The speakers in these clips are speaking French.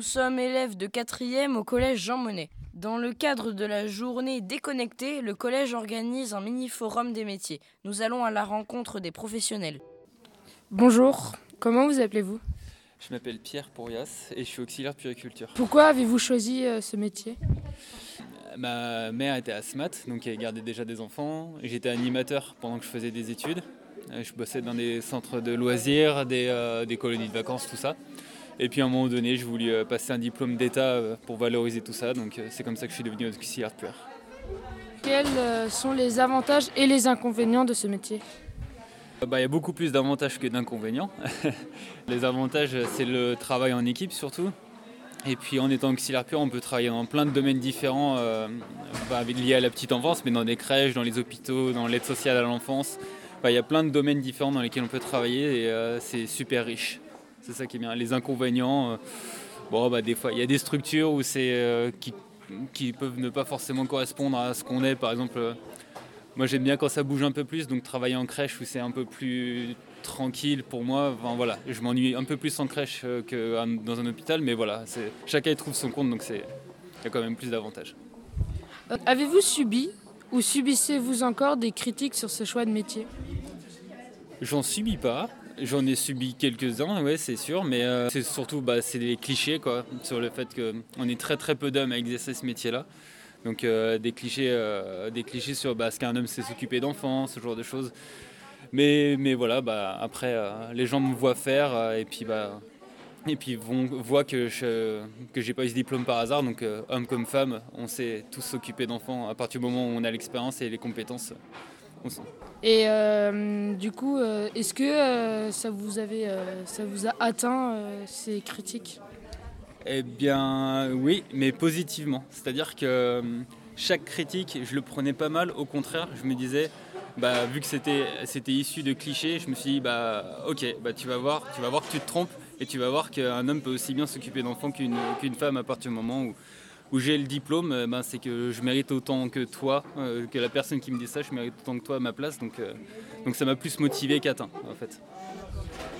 sommes élèves de 4e au collège Jean Monnet. Dans le cadre de la journée déconnectée, le collège organise un mini-forum des métiers. Nous allons à la rencontre des professionnels. Bonjour, comment vous appelez-vous? Je m'appelle Pierre Pourrias et je suis auxiliaire de puriculture. Pourquoi avez-vous choisi euh, ce métier? Ma mère était asthmate, donc elle gardait déjà des enfants. J'étais animateur pendant que je faisais des études. Euh, Je bossais dans des centres de loisirs, des, euh, des colonies de vacances, tout ça. Et puis à un moment donné, je voulais euh, passer un diplôme d'État euh, pour valoriser tout ça. Donc euh, c'est comme ça que je suis devenu auxiliaire de. Quels sont les avantages et les inconvénients de ce métier? Bah, Il y a beaucoup plus d'avantages que d'inconvénients. Les avantages, c'est le travail en équipe surtout. Et puis en étant auxiliaire pur, on peut travailler dans plein de domaines différents euh, bah, avec- liés à la petite enfance, mais dans des crèches, dans les hôpitaux, dans l'aide sociale à l'enfance. Bah, Il y a plein de domaines différents dans lesquels on peut travailler et euh, c'est super riche. C'est ça qui est bien. Les inconvénients, euh, bon, bah, des fois, il y a des structures où c'est, euh, qui, qui peuvent ne pas forcément correspondre à ce qu'on est. Par exemple, euh, moi j'aime bien quand ça bouge un peu plus, donc travailler en crèche où c'est un peu plus tranquille pour moi. Enfin, voilà, je m'ennuie un peu plus en crèche que dans un hôpital, mais voilà, chacun y trouve son compte, donc il y a quand même plus d'avantages. Avez-vous subi ou subissez-vous encore des critiques sur ce choix de métier? J'en subis pas. J'en ai subi quelques-uns, ouais, c'est sûr, mais euh, c'est surtout bah, c'est des clichés quoi, sur le fait qu'on est très très peu d'hommes à exercer ce métier-là. Donc euh, des clichés, euh, des clichés sur bah, ce qu'un homme c'est s'occuper d'enfants, ce genre de choses. Mais, mais voilà, bah, après les gens me voient faire et puis bah et puis vont, voient que je que pas eu ce diplôme par hasard. Donc homme comme femme, on sait tous s'occuper d'enfants à partir du moment où on a l'expérience et les compétences. Et euh, du coup, euh, est-ce que euh, ça, vous avait, ça vous a atteint ces critiques? Eh bien oui, mais positivement. C'est-à-dire que chaque critique, je le prenais pas mal. Au contraire, je me disais, bah, vu que c'était c'était issu de clichés, je me suis dit, bah ok, bah, tu vas voir, tu vas voir que tu te trompes et tu vas voir qu'un homme peut aussi bien s'occuper d'enfants qu'une qu'une femme à partir du moment où, où j'ai le diplôme, euh, ben, c'est que je mérite autant que toi, euh, que la personne qui me dit ça, je mérite autant que toi à ma place. Donc, euh, donc ça m'a plus motivé qu'atteint en fait.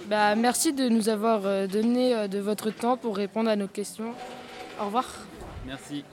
bah, Merci de nous avoir donné de votre temps pour répondre à nos questions. Au revoir. Merci.